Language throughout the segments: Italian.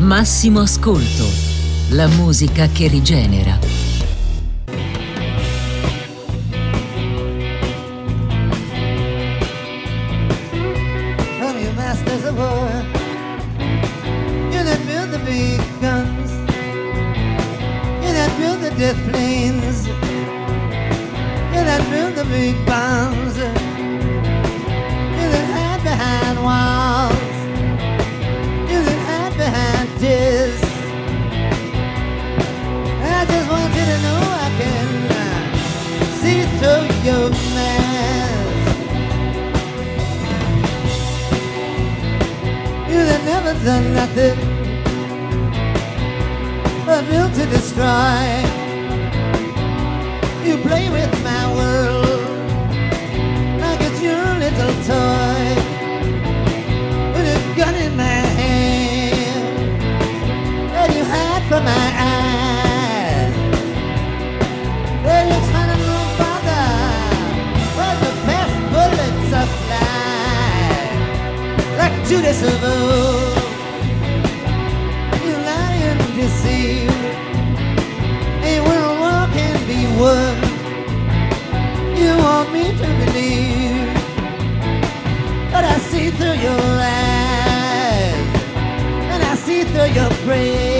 Massimo ascolto, la musica che rigenera. death planes. Yeah, that built the big bomb. you've never done nothing but built to destroy. You play with my world like it's your little toy. You lie and deceive, be. You want me to believe, but I see through your eyes, and I see through your prayers.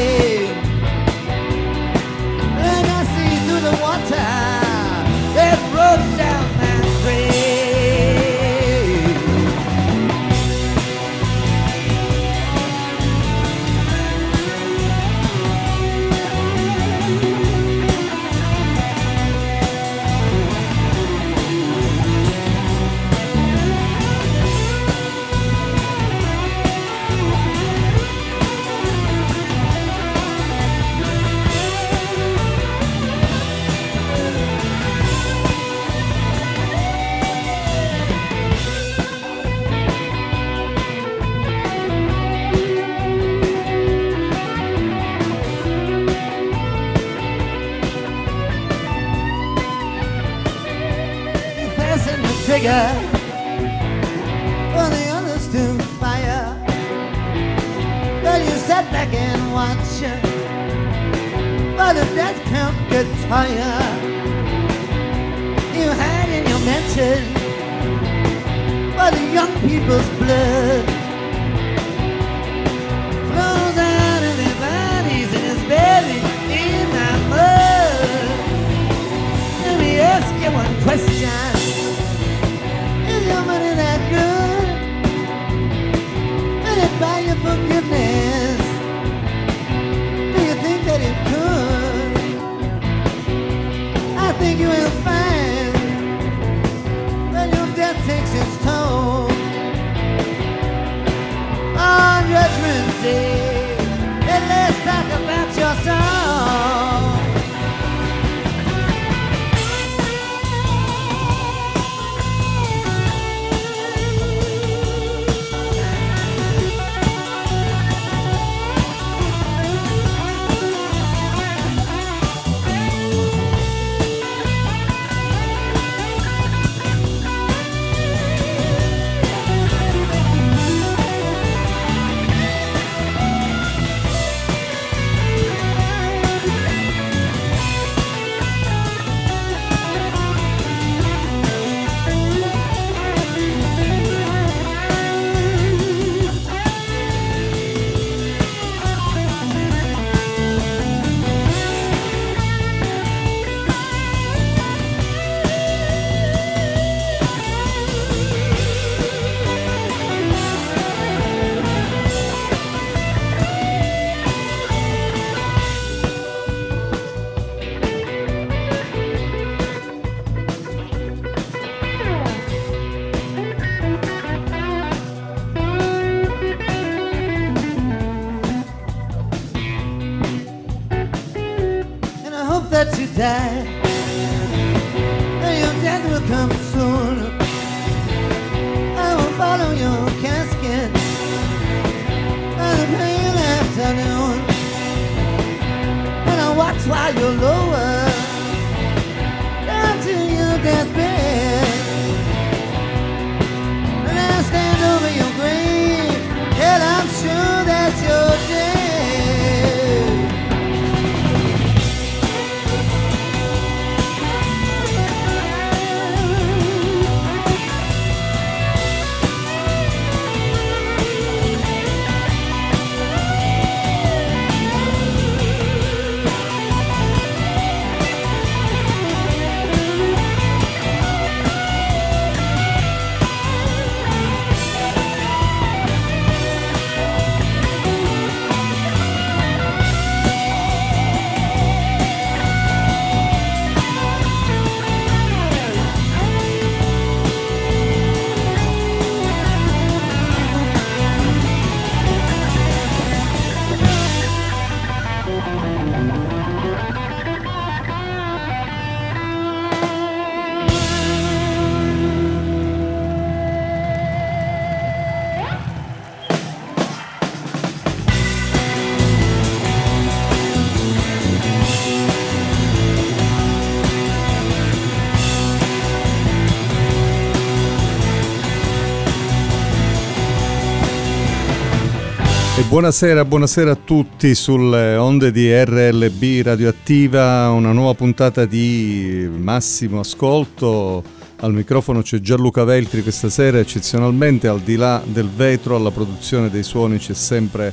Buonasera, buonasera a tutti sulle onde di RLB Radioattiva, una nuova puntata di massimo ascolto. Al microfono c'è Gianluca Veltri questa sera, eccezionalmente al di là del vetro, alla produzione dei suoni c'è sempre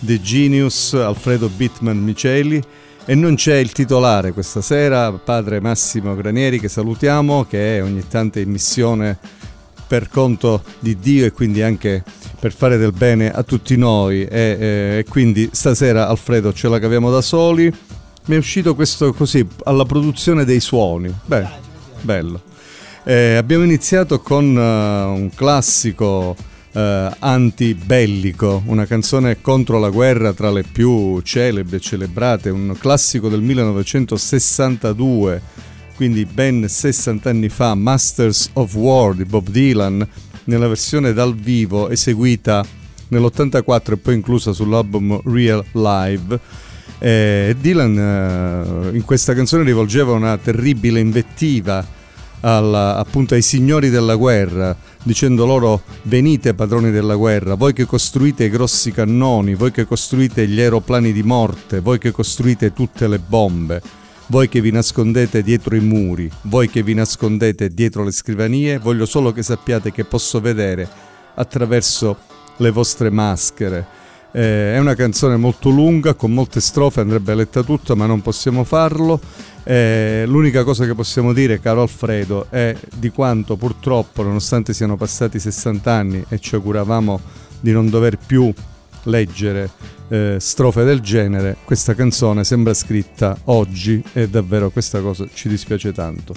The Genius, Alfredo Bitman Miceli e non c'è il titolare questa sera, padre Massimo Granieri che salutiamo, che è ogni tanto in missione per conto di Dio e quindi anche per fare del bene a tutti noi e, e quindi stasera Alfredo ce la caviamo da soli. Mi è uscito questo così alla produzione dei suoni. Beh, bello. Eh, abbiamo iniziato con uh, un classico uh, antibellico, una canzone contro la guerra tra le più celebri e celebrate, un classico del 1962, quindi ben 60 anni fa, Masters of War di Bob Dylan nella versione dal vivo eseguita nell'84 e poi inclusa sull'album Real Live. Eh, Dylan eh, in questa canzone rivolgeva una terribile invettiva alla, appunto ai signori della guerra, dicendo loro venite padroni della guerra, voi che costruite i grossi cannoni, voi che costruite gli aeroplani di morte, voi che costruite tutte le bombe voi che vi nascondete dietro i muri, voi che vi nascondete dietro le scrivanie, voglio solo che sappiate che posso vedere attraverso le vostre maschere. Eh, è una canzone molto lunga, con molte strofe, andrebbe letta tutta, ma non possiamo farlo. Eh, l'unica cosa che possiamo dire, caro Alfredo, è di quanto purtroppo, nonostante siano passati 60 anni e ci auguravamo di non dover più leggere eh, strofe del genere, questa canzone sembra scritta oggi e davvero questa cosa ci dispiace tanto.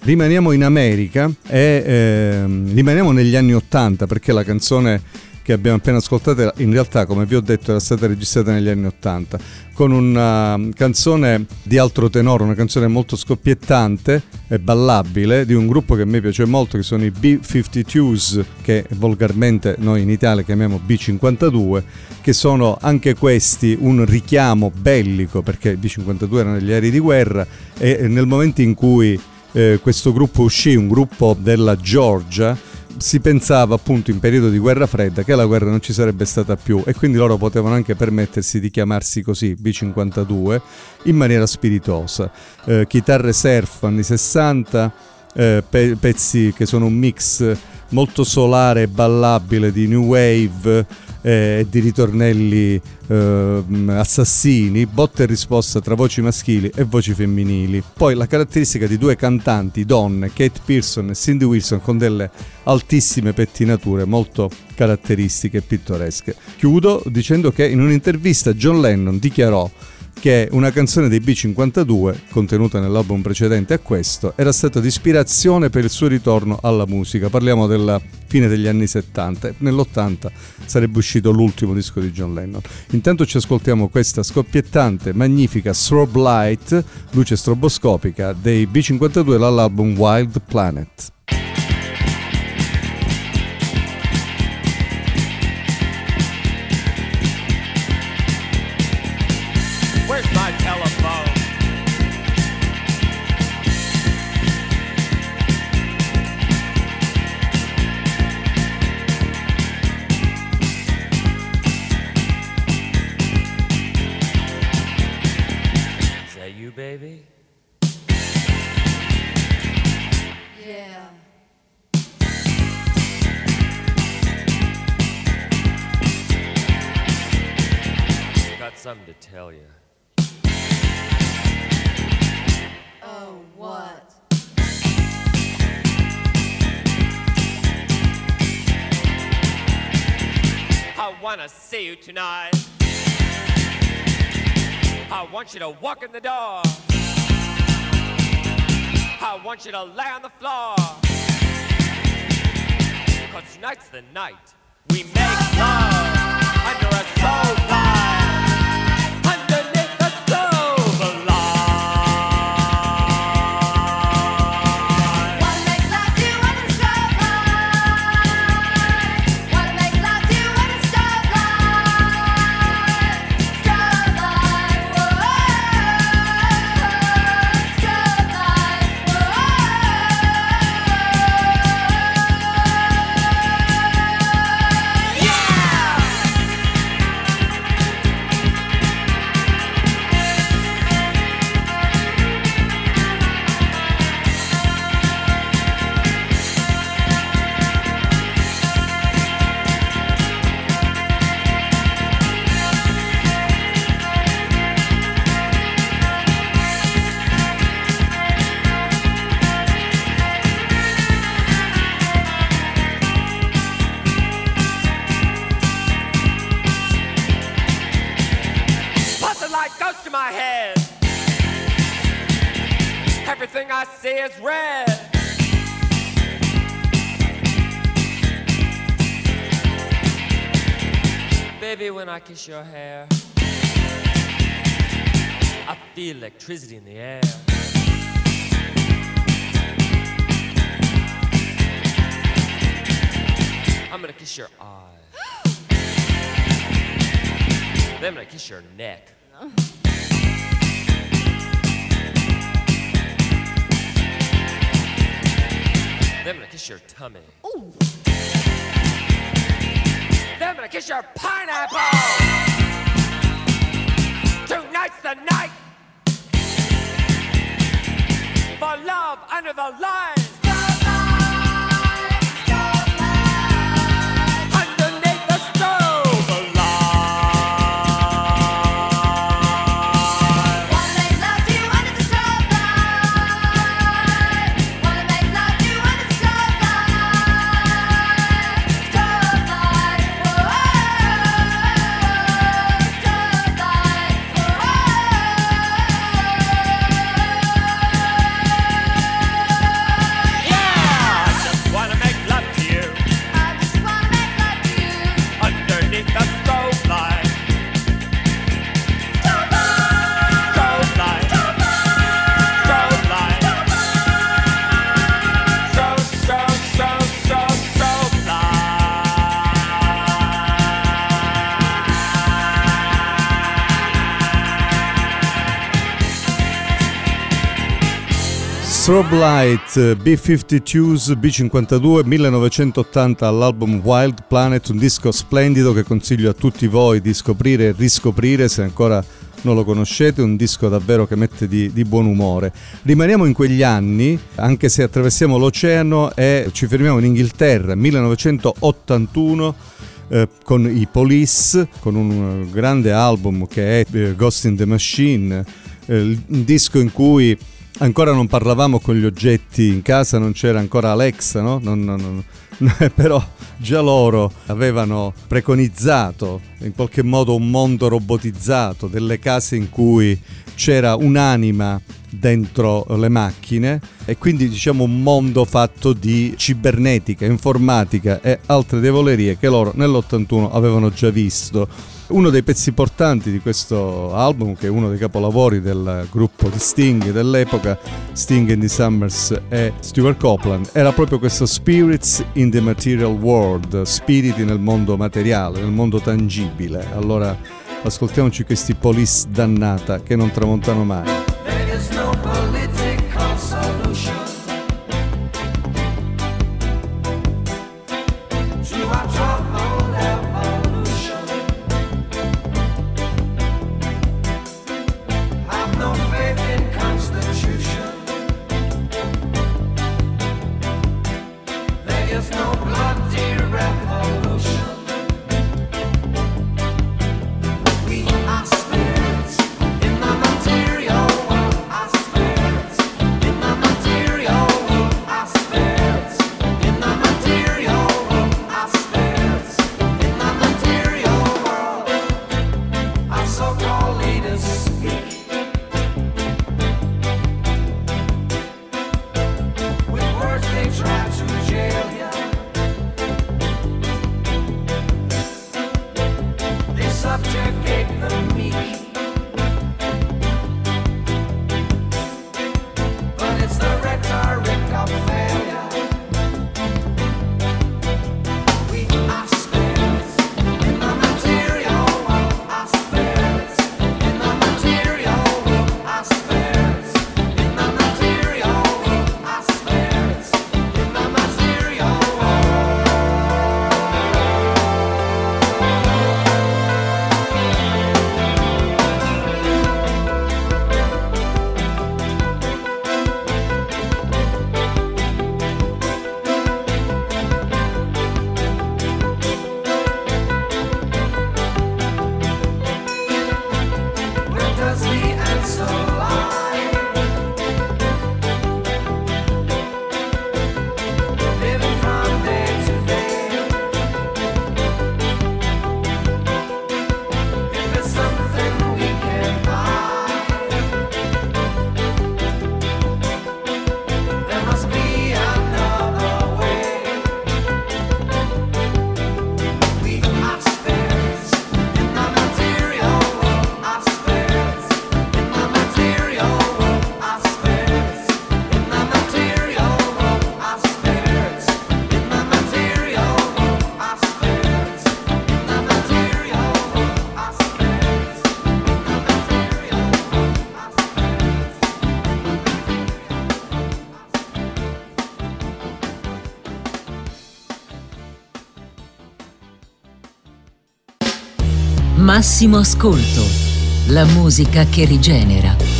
Rimaniamo in America e eh, rimaniamo negli anni Ottanta perché la canzone che abbiamo appena ascoltato in realtà come vi ho detto era stata registrata negli anni Ottanta con una canzone di altro tenore, una canzone molto scoppiettante e ballabile di un gruppo che a me piace molto che sono i B-52s che volgarmente noi in Italia chiamiamo B-52 che sono anche questi un richiamo bellico perché i B-52 erano gli aerei di guerra e nel momento in cui eh, questo gruppo uscì, un gruppo della Georgia si pensava appunto in periodo di guerra fredda che la guerra non ci sarebbe stata più e quindi loro potevano anche permettersi di chiamarsi così B52 in maniera spiritosa. Eh, chitarre surf anni 60, eh, pe- pezzi che sono un mix molto solare e ballabile di new wave e eh, di ritornelli eh, assassini, botta e risposta tra voci maschili e voci femminili. Poi la caratteristica di due cantanti, donne, Kate Pearson e Cindy Wilson, con delle altissime pettinature molto caratteristiche e pittoresche. Chiudo dicendo che in un'intervista John Lennon dichiarò che una canzone dei B52, contenuta nell'album precedente a questo, era stata di ispirazione per il suo ritorno alla musica. Parliamo della fine degli anni 70. Nell'80 sarebbe uscito l'ultimo disco di John Lennon. Intanto ci ascoltiamo questa scoppiettante, magnifica Strobe Light, luce stroboscopica, dei B52 dall'album Wild Planet. Oh, tonight. I want you to walk in the door. I want you to lay on the floor. Cause tonight's the night we make love under a soul Everything I see is red. Baby, when I kiss your hair, I feel electricity in the air. I'm gonna kiss your eyes. then I'm gonna kiss your neck. Then I'm gonna kiss your tummy. Then I'm gonna kiss your pineapple. Tonight's the night for love under the lights. Strobe Light eh, B-52s B52 1980 all'album Wild Planet, un disco splendido che consiglio a tutti voi di scoprire e riscoprire se ancora non lo conoscete, un disco davvero che mette di, di buon umore. Rimaniamo in quegli anni, anche se attraversiamo l'oceano e ci fermiamo in Inghilterra, 1981 eh, con i Police, con un eh, grande album che è eh, Ghost in the Machine, eh, un disco in cui ancora non parlavamo con gli oggetti in casa, non c'era ancora Alexa, no? Non- non- non- però già loro avevano preconizzato in qualche modo un mondo robotizzato, delle case in cui c'era un'anima dentro le macchine e quindi diciamo un mondo fatto di cibernetica, informatica e altre devolerie che loro nell'81 avevano già visto. Uno dei pezzi portanti di questo album, che è uno dei capolavori del gruppo di Sting dell'epoca, Sting and the Summers e Stuart Copeland, era proprio questo Spirits in the Material World, spiriti nel mondo materiale, nel mondo tangibile. Allora ascoltiamoci questi police dannata che non tramontano mai. there's no police. Massimo ascolto, la musica che rigenera.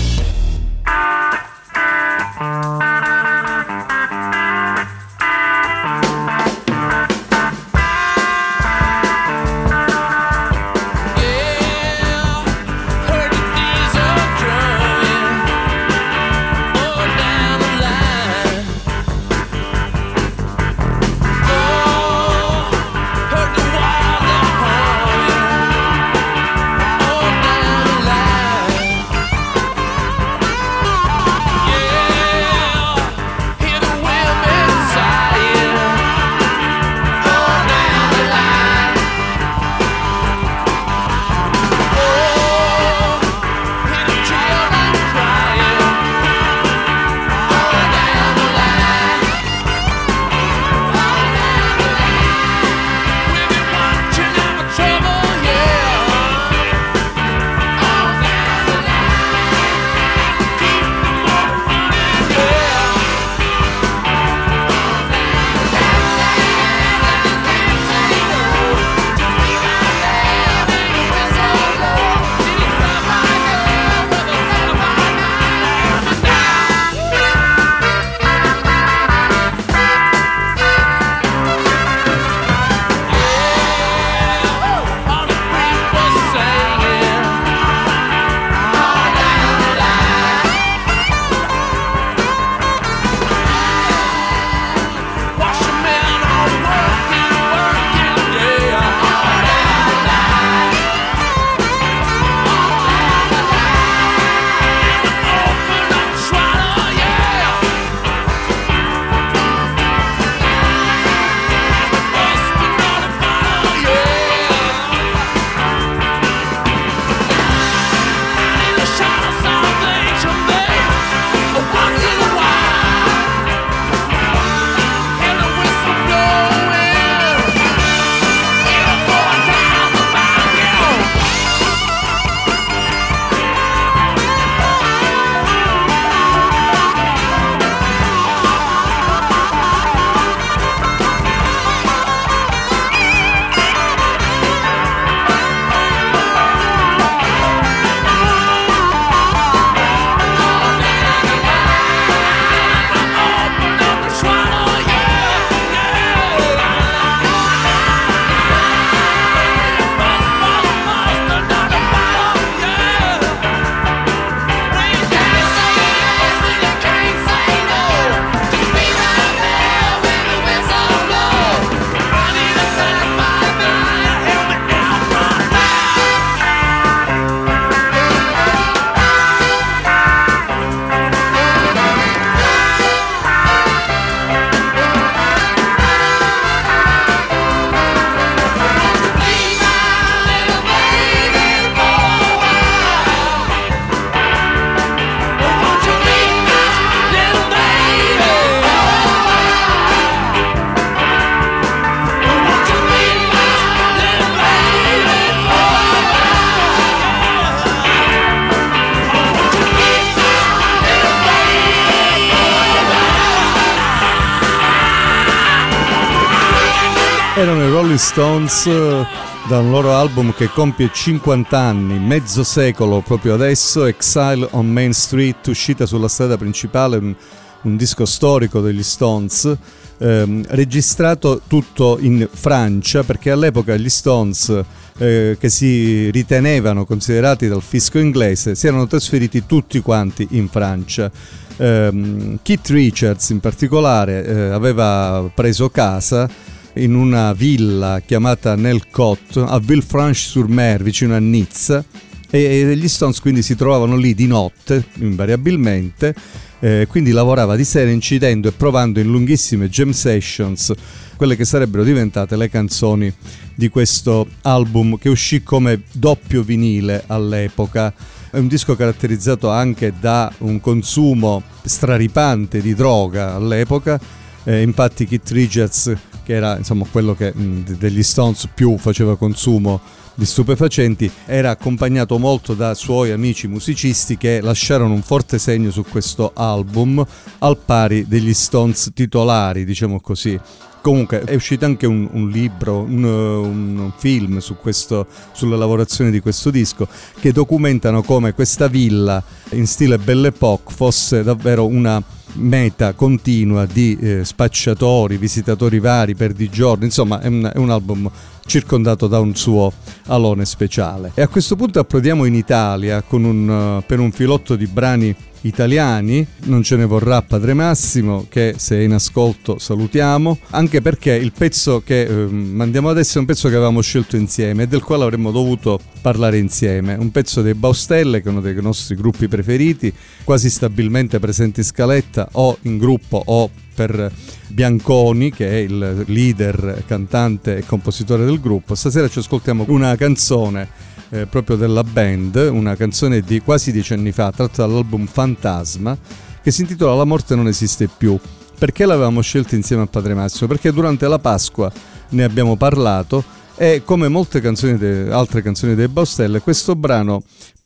Rolling Stones eh, da un loro album che compie 50 anni, mezzo secolo proprio adesso, Exile on Main Street, uscita sulla strada principale, un, un disco storico degli Stones, ehm, registrato tutto in Francia perché all'epoca gli Stones eh, che si ritenevano considerati dal fisco inglese si erano trasferiti tutti quanti in Francia. Ehm, Keith Richards in particolare eh, aveva preso casa in una villa chiamata Nelcott a Villefranche-sur-Mer vicino a Nizza e gli Stones quindi si trovavano lì di notte invariabilmente eh, quindi lavorava di sera incidendo e provando in lunghissime jam sessions quelle che sarebbero diventate le canzoni di questo album che uscì come doppio vinile all'epoca. È un disco caratterizzato anche da un consumo straripante di droga all'epoca eh, infatti Keith Richards che era insomma quello che mh, de- degli Stones più faceva consumo di stupefacenti, era accompagnato molto da suoi amici musicisti che lasciarono un forte segno su questo album, al pari degli Stones titolari, diciamo così. Comunque è uscito anche un, un libro, un, un film su questo, sulla lavorazione di questo disco che documentano come questa villa in stile Belle Époque fosse davvero una meta continua di eh, spacciatori, visitatori vari, perdigiorni, insomma è un, è un album circondato da un suo alone speciale. E a questo punto approdiamo in Italia un, eh, per un filotto di brani italiani, non ce ne vorrà Padre Massimo che se è in ascolto salutiamo, anche perché il pezzo che eh, mandiamo adesso è un pezzo che avevamo scelto insieme e del quale avremmo dovuto parlare insieme, un pezzo dei Baustelle che è uno dei nostri gruppi preferiti, quasi stabilmente presenti in scaletta o in gruppo o per Bianconi che è il leader, cantante e compositore del gruppo. Stasera ci ascoltiamo una canzone eh, proprio della band, una canzone di quasi dieci anni fa, tratta dall'album Fantasma, che si intitola La morte non esiste più. Perché l'avevamo scelta insieme a Padre Massimo? Perché durante la Pasqua ne abbiamo parlato e come molte canzoni de- altre canzoni dei Baustelle, questo brano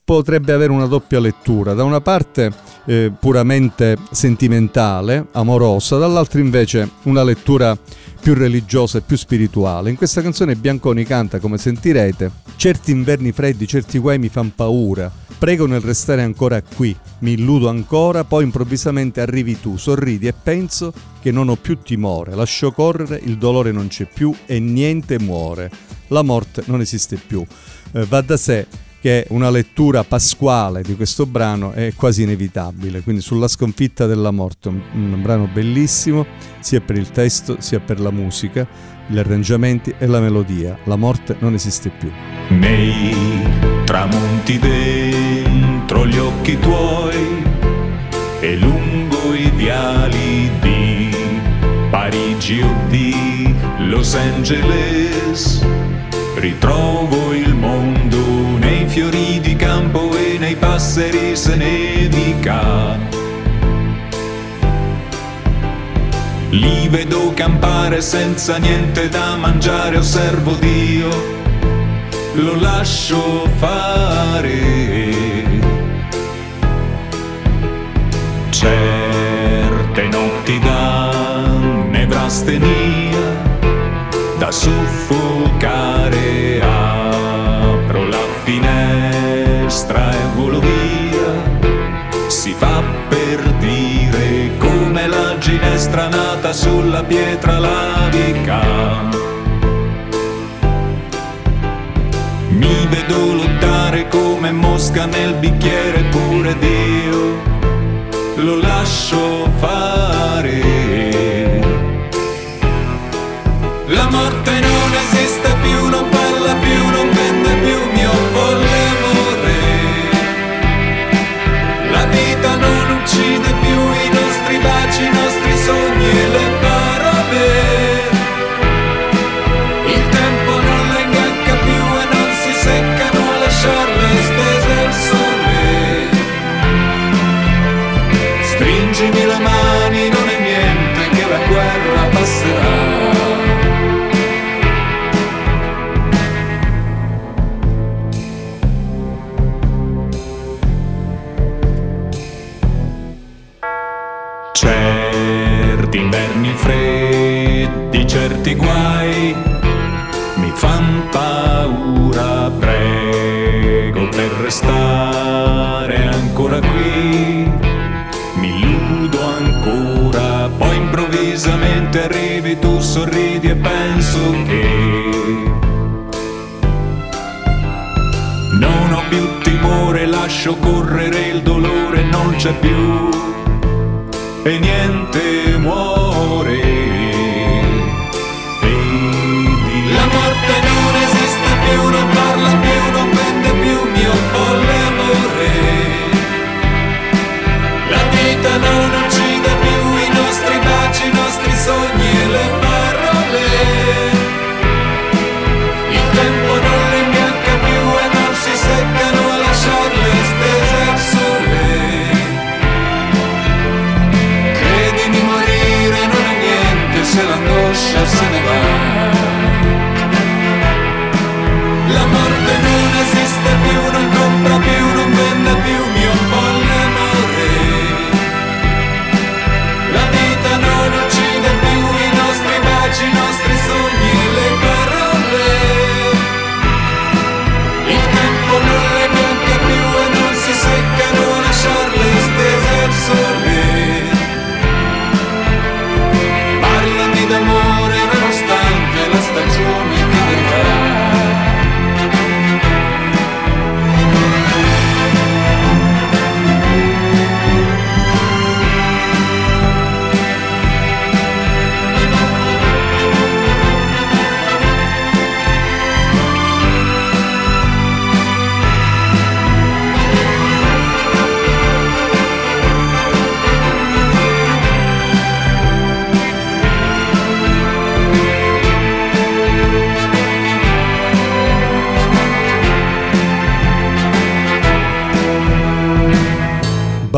potrebbe avere una doppia lettura, da una parte eh, puramente sentimentale, amorosa, dall'altra invece una lettura più religiosa e più spirituale. In questa canzone Bianconi canta, come sentirete, certi inverni freddi, certi guai mi fan paura, prego nel restare ancora qui, mi illudo ancora, poi improvvisamente arrivi tu, sorridi e penso che non ho più timore, lascio correre, il dolore non c'è più e niente muore, la morte non esiste più. Eh, va da sé che una lettura pasquale di questo brano è quasi inevitabile, quindi sulla sconfitta della morte, un, brano bellissimo sia per il testo sia per la musica, gli arrangiamenti e la melodia. La morte non esiste più. Nei tramonti dentro gli occhi tuoi e lungo i viali di Parigi o di Los Angeles ritrovo il mondo fiori di campo e nei passeri se nevica. Li vedo campare senza niente da mangiare, osservo Dio, lo lascio fare. Certe notti da nevrastenia, da soffocare, la finestra e. Si fa per dire come la ginestra nata sulla pietra lavica. Mi vedo lottare come mosca nel bicchiere pure Dio lo lascio fare. La morte non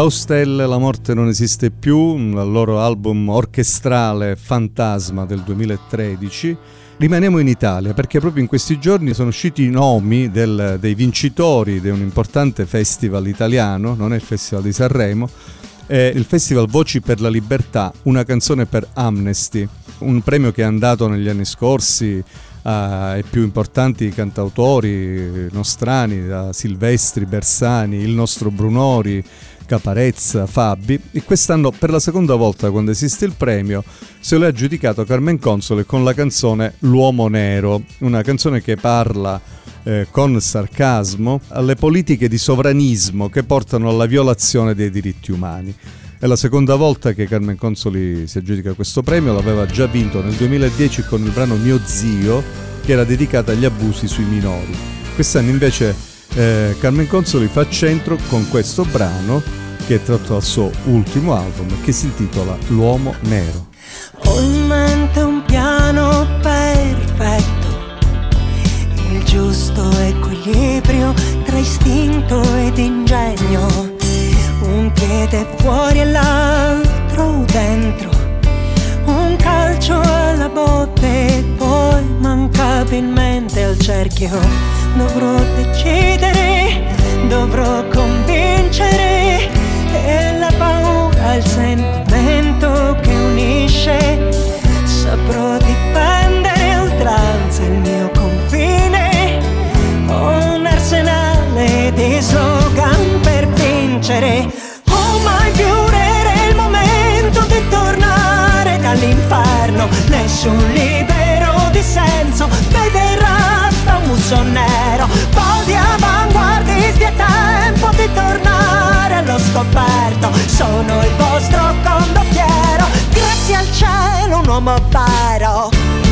Baustelle, La morte non esiste più, il loro album orchestrale Fantasma del 2013. Rimaniamo in Italia perché proprio in questi giorni sono usciti i nomi del- dei vincitori di un importante festival italiano, non è il Festival di Sanremo, è il Festival Voci per la Libertà, una canzone per Amnesty, un premio che è andato negli anni scorsi ai più importanti cantautori nostrani, da Silvestri, Bersani, il nostro Brunori, Caparezza, Fabi e quest'anno per la seconda volta quando esiste il premio se lo è aggiudicato Carmen Console con la canzone L'uomo nero, una canzone che parla eh, con sarcasmo alle politiche di sovranismo che portano alla violazione dei diritti umani. È la seconda volta che Carmen Consoli si aggiudica questo premio, l'aveva già vinto nel 2010 con il brano Mio zio, che era dedicato agli abusi sui minori. Quest'anno invece eh, Carmen Consoli fa centro con questo brano che è tratto dal suo ultimo album che si intitola L'uomo nero. Ho in mente un piano perfetto, il giusto equilibrio tra istinto ed ingegno, un piede fuori e l'altro dentro, un calcio alla botte e poi mancabilmente al cerchio. Dovrò decidere, dovrò convincere e la paura, il sentimento che unisce, saprò difendere oltranza il mio confine. Un arsenale di slogan per vincere. My beauty, è il momento di tornare dall'inferno. Nessun libero di senso vede rasta un muso nero. Po' di avanguardisti è tempo di tornare allo scoperto. Sono il vostro condottiero. Grazie al cielo, un uomo vero.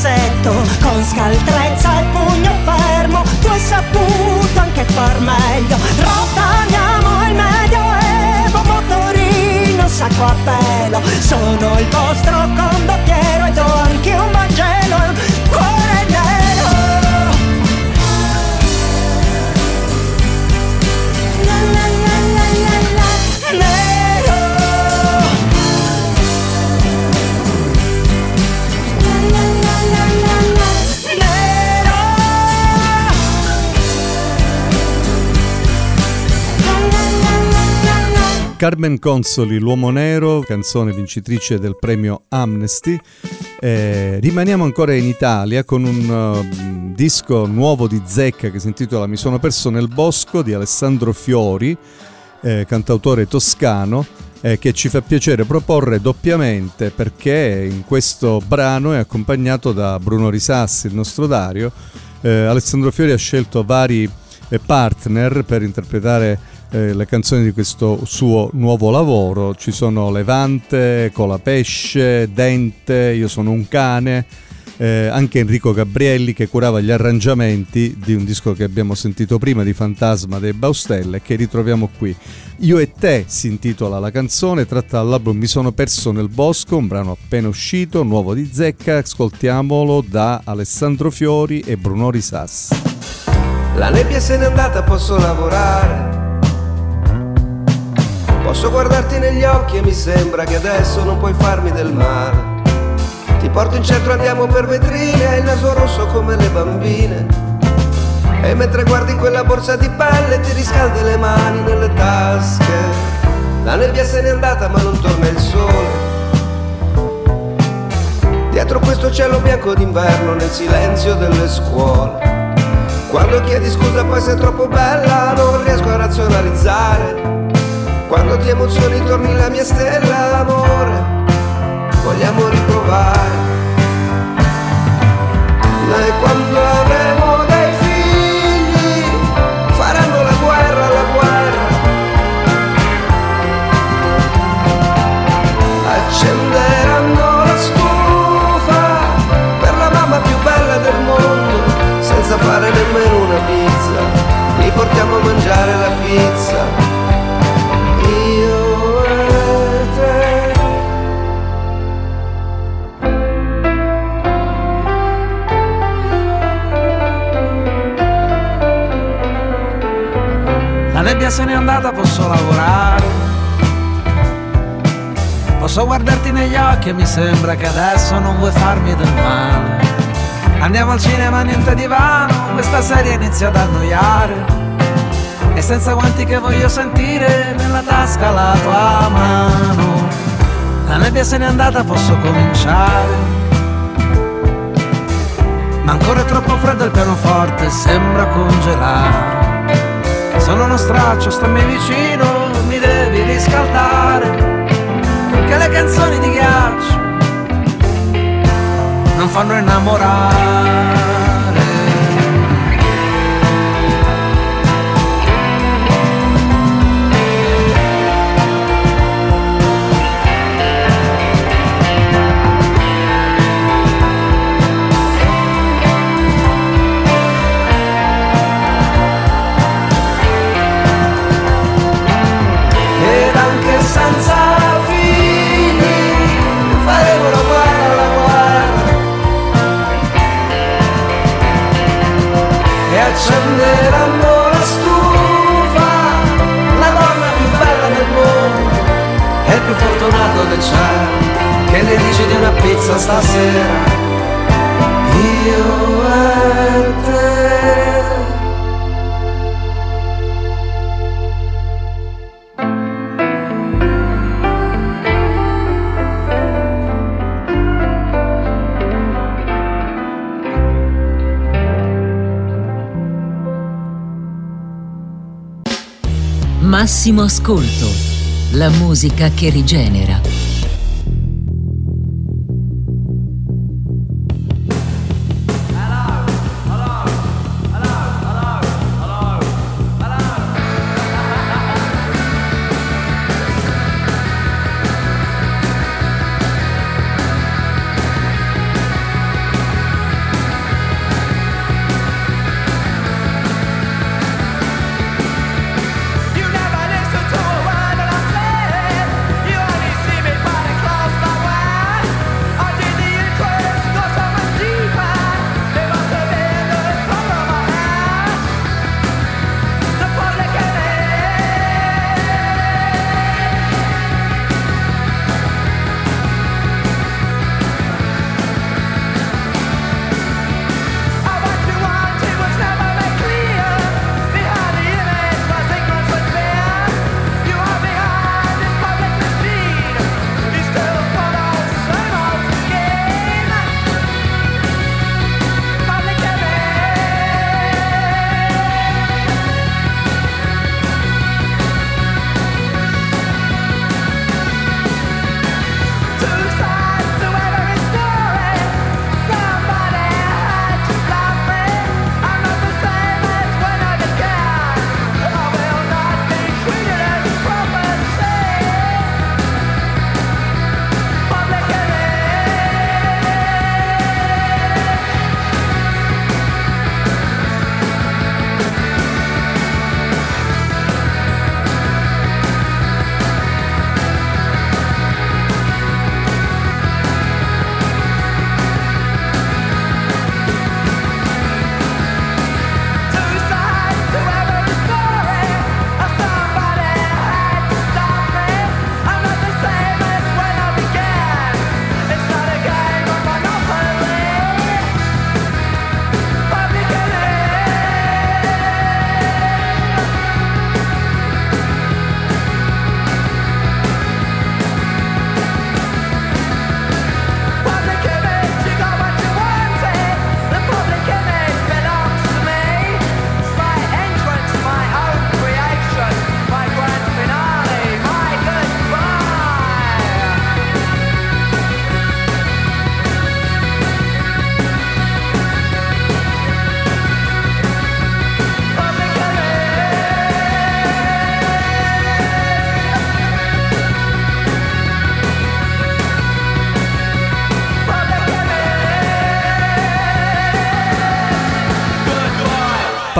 Cassetto Con scaltrezza il pugno fermo, tu hai saputo anche far meglio. Rottamiamo il medioevo, motorino, sacco a pelo. Sono il vostro condottiero e do anche un Vangelo Carmen Consoli, L'uomo nero, canzone vincitrice del premio Amnesty. Eh, rimaniamo ancora in Italia con un uh, disco nuovo di Zecca che si intitola Mi sono perso nel bosco di Alessandro Fiori, eh, cantautore toscano. eh, che ci fa piacere proporre doppiamente perché in questo brano è accompagnato da Bruno Risassi, il nostro Dario. Eh, Alessandro Fiori ha scelto vari eh, partner per interpretare eh, le canzoni di questo suo nuovo lavoro. Ci sono Levante, Colapesce, Dente, Io sono un cane, eh, anche Enrico Gabrielli che curava gli arrangiamenti di un disco che abbiamo sentito prima di Fantasma dei Baustelle che ritroviamo qui. Io e te si intitola la canzone, tratta dall'album Mi sono perso nel bosco, un brano appena uscito, nuovo di Zecca, ascoltiamolo da Alessandro Fiori e Bruno Risassi. La nebbia se n'è andata, posso lavorare. Posso guardarti negli occhi e mi sembra che adesso non puoi farmi del male. Ti porto in centro, andiamo per vetrine, hai il naso rosso come le bambine. E mentre guardi quella borsa di pelle ti riscaldi le mani nelle tasche. La nebbia se n'è andata ma non torna il sole. Dietro questo cielo bianco d'inverno nel silenzio delle scuole. Quando chiedi scusa poi sei troppo bella, non riesco a razionalizzare. Quando ti emozioni torni la mia stella, amore, vogliamo riprovare. Noi quando avremo dei figli, faranno la guerra, la guerra. Accenderanno la stufa per la mamma più bella del mondo, senza fare nemmeno una pizza. Li portiamo a mangiare la pizza. Se n'è andata, posso lavorare. Posso guardarti negli occhi e mi sembra che adesso non vuoi farmi del male. Andiamo al cinema, niente divano, questa serie inizia ad annoiare. E senza guanti che voglio sentire nella tasca la tua mano. La nebbia se n'è andata, posso cominciare. Ma ancora è troppo freddo il pianoforte, sembra congelare. Sono uno straccio, stammi vicino, mi devi riscaldare. Che le canzoni di ghiaccio non fanno innamorare. Accenderanno la stufa la donna più bella del mondo è più fortunato che c'è che ne dici di una pizza stasera? Io Massimo ascolto. La musica che rigenera.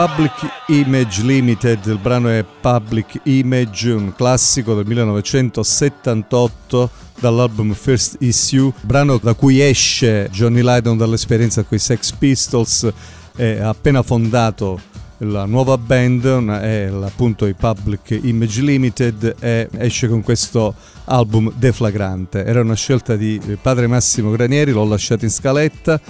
Public Image Limited, il brano è Public Image, un classico del 1978 dall'album First Issue, brano da cui esce Johnny Lydon dall'esperienza con i Sex Pistols, è appena fondato la nuova band, è appunto i Public Image Limited e esce con questo album deflagrante. Era una scelta di padre Massimo Granieri, l'ho lasciato in scaletta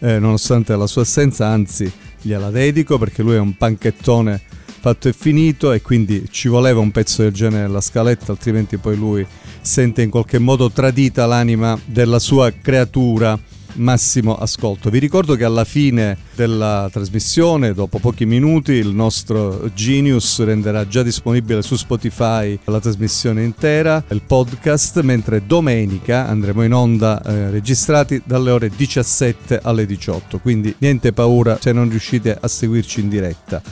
eh, nonostante la sua assenza, anzi gliela dedico perché lui è un panchettone fatto e finito e quindi ci voleva un pezzo del genere nella scaletta, altrimenti poi lui sente in qualche modo tradita l'anima della sua creatura. Massimo ascolto. Vi ricordo che alla fine della trasmissione, dopo pochi minuti, il nostro Genius renderà già disponibile su Spotify la trasmissione intera, il podcast, mentre domenica andremo in onda eh, registrati dalle ore 17 alle 18. Quindi niente paura se non riuscite a seguirci in diretta.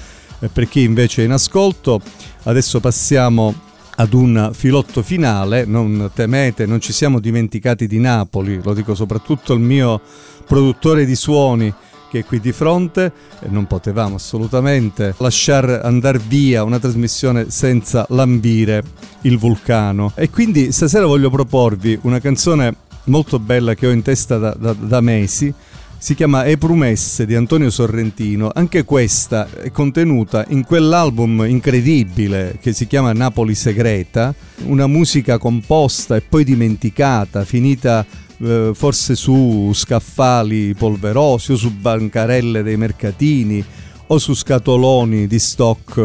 Per chi invece è in ascolto, adesso passiamo ad un filotto finale, non temete, non ci siamo dimenticati di Napoli, lo dico soprattutto al mio produttore di suoni che è qui di fronte non potevamo assolutamente lasciare andare via una trasmissione senza lambire il vulcano. E quindi stasera voglio proporvi una canzone molto bella che ho in testa da, da- da mesi. Si chiama E Promesse di Antonio Sorrentino. Anche questa è contenuta in quell'album incredibile che si chiama Napoli Segreta, una musica composta e poi dimenticata, finita eh, forse su scaffali polverosi o su bancarelle dei mercatini o su scatoloni di stock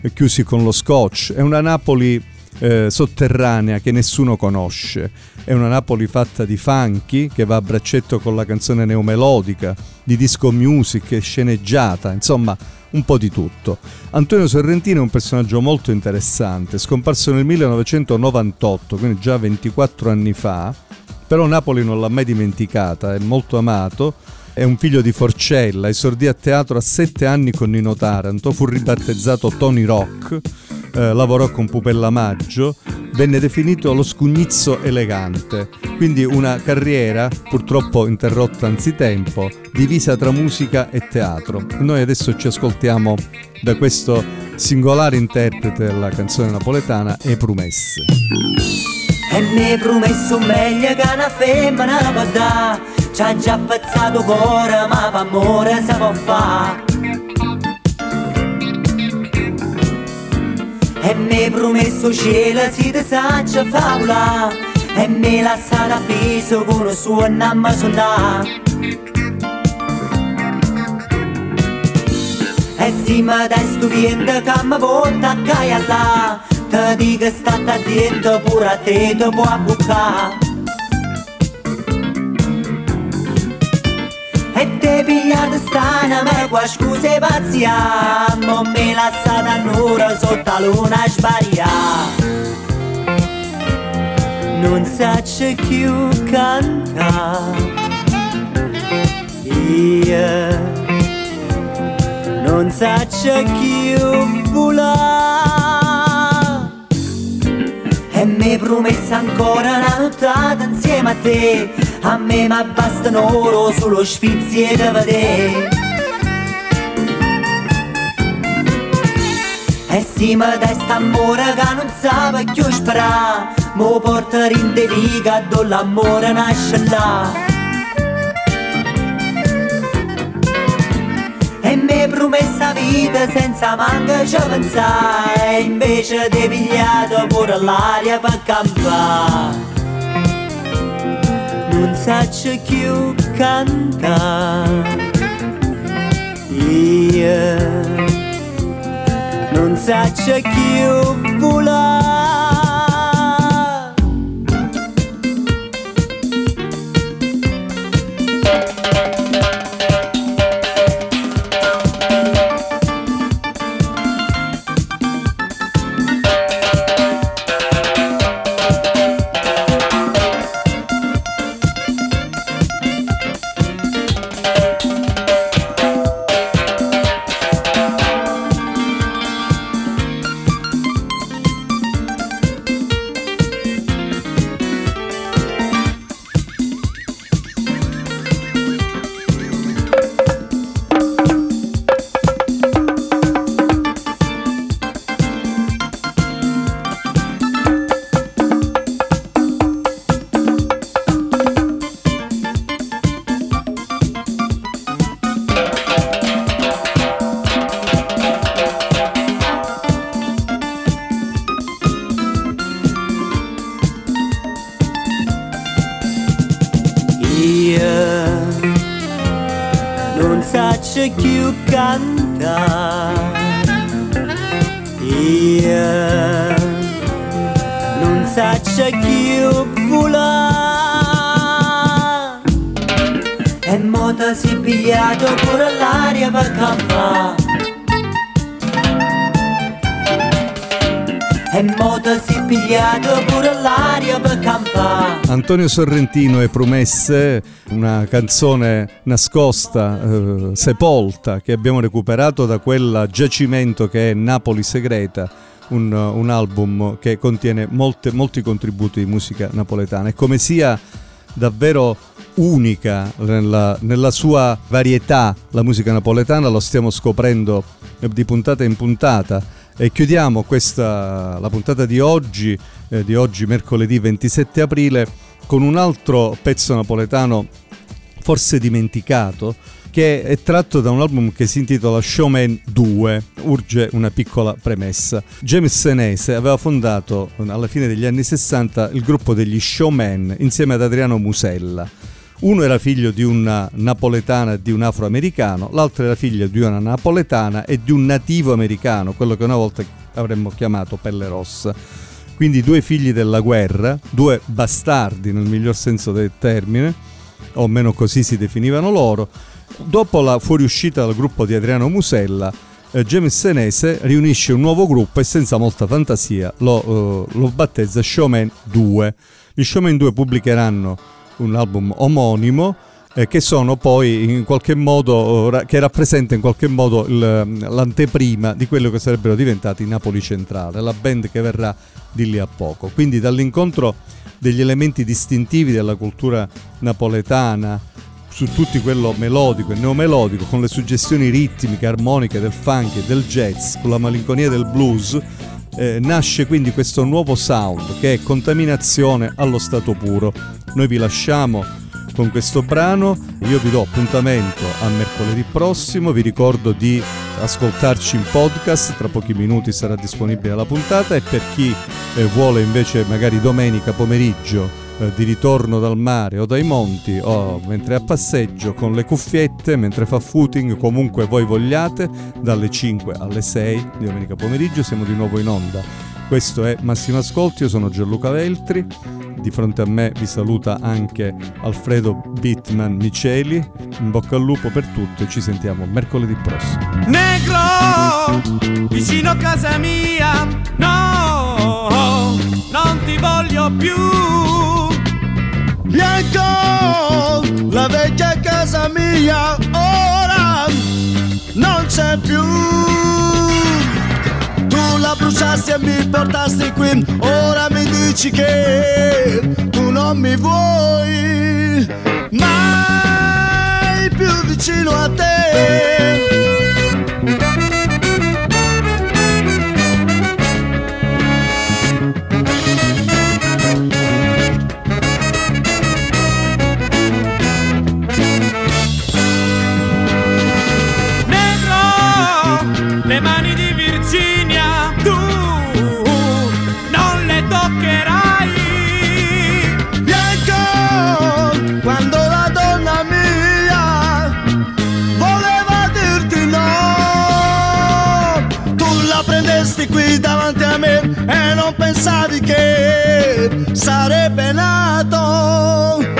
eh, chiusi con lo scotch. È una Napoli eh, sotterranea che nessuno conosce. È una Napoli fatta di funky che va a braccetto con la canzone neomelodica, di disco music e sceneggiata, insomma un po' di tutto. Antonio Sorrentino è un personaggio molto interessante, scomparso nel 1998, quindi già 24 anni fa, però Napoli non l'ha mai dimenticata, è molto amato. È un figlio di Forcella, esordì a teatro a sette anni con Nino Taranto, fu ribattezzato Tony Rock, eh, lavorò con Pupella Maggio, venne definito lo scugnizzo elegante, quindi una carriera purtroppo interrotta anzitempo, divisa tra musica e teatro. Noi adesso ci ascoltiamo da questo singolare interprete della canzone napoletana E Promesse. E mi promesso meglio che una femmina può dare Ci ha già pezzato cuore ma per amore si può E mi promesso cielo si ti saccia favola. E mi lasciato appeso con il suo nome suonare E se mi dai sto vento che mi porta a caia là Ti dico state attento pure a te ti può abbuccare E te pigliate strana ma qua scuse pazzia. Ma mi lasciate a nura sotto la luna sbaria. Non saccio più cantare Io non saccio più volare e mi promessa ancora una nottata insieme a te a me ma bastano oro solo sfizie da vedere. E sì ma dai st'amore che non sa più sperare mo porta in te viga dove l'amore nasce là. E mi promessa vita senza manca ci pensare E invece ti pigliato pure l'aria per campare Non saccio più cantare Io non saccio più volare E moto si pigliato pure l'aria per campare Antonio Sorrentino e Promesse, una canzone nascosta, eh, sepolta, che abbiamo recuperato da quel giacimento che è Napoli Segreta, un, un album che contiene molte- molti contributi di musica napoletana. E come sia davvero unica nella, nella sua varietà la musica napoletana lo stiamo scoprendo di puntata in puntata e chiudiamo questa, la puntata di oggi, eh, di oggi mercoledì 27 aprile, con un altro pezzo napoletano forse dimenticato, che è tratto da un album che si intitola Showman 2. Urge una piccola premessa. James Senese aveva fondato alla fine degli anni 60 il gruppo degli Showman insieme ad Adriano Musella. Uno era figlio di una napoletana e di un afroamericano, l'altro era figlio di una napoletana e di un nativo americano, quello che una volta avremmo chiamato pelle rossa. Quindi due figli della guerra, due bastardi nel miglior senso del termine, o almeno così si definivano loro. Dopo la fuoriuscita dal gruppo di Adriano Musella, eh, James Senese riunisce un nuovo gruppo e senza molta fantasia lo, eh, lo battezza Showman 2. Gli Showman 2 pubblicheranno un album omonimo eh, che sono poi in qualche modo ra- che rappresenta in qualche modo il- l'anteprima di quello che sarebbero diventati Napoli Centrale, la band che verrà di lì a poco. Quindi dall'incontro degli elementi distintivi della cultura napoletana su tutti quello melodico e neomelodico, con le suggestioni ritmiche, armoniche del funk e del jazz, con la malinconia del blues, eh, nasce quindi questo nuovo sound che è contaminazione allo stato puro. Noi vi lasciamo con questo brano, io vi do appuntamento a mercoledì prossimo, vi ricordo di ascoltarci in podcast, tra pochi minuti sarà disponibile la puntata e per chi eh, vuole invece magari domenica pomeriggio eh, di ritorno dal mare o dai monti o mentre è a passeggio con le cuffiette, mentre fa footing, comunque voi vogliate, dalle 5 alle 6 di domenica pomeriggio siamo di nuovo in onda. Questo è Massimo Ascolti, io sono Gianluca Veltri, di fronte a me vi saluta anche Alfredo Bitman Miceli, in bocca al lupo per tutto e ci sentiamo mercoledì prossimo. Negro, vicino a casa mia, no, non ti voglio più. Bianco, la vecchia casa mia ora non c'è più. Tu la bruciasti e mi portasti qui, ora mi dici che tu non mi vuoi mai più vicino a te. Prendesti qui davanti a me e non pensavi che sarebbe nato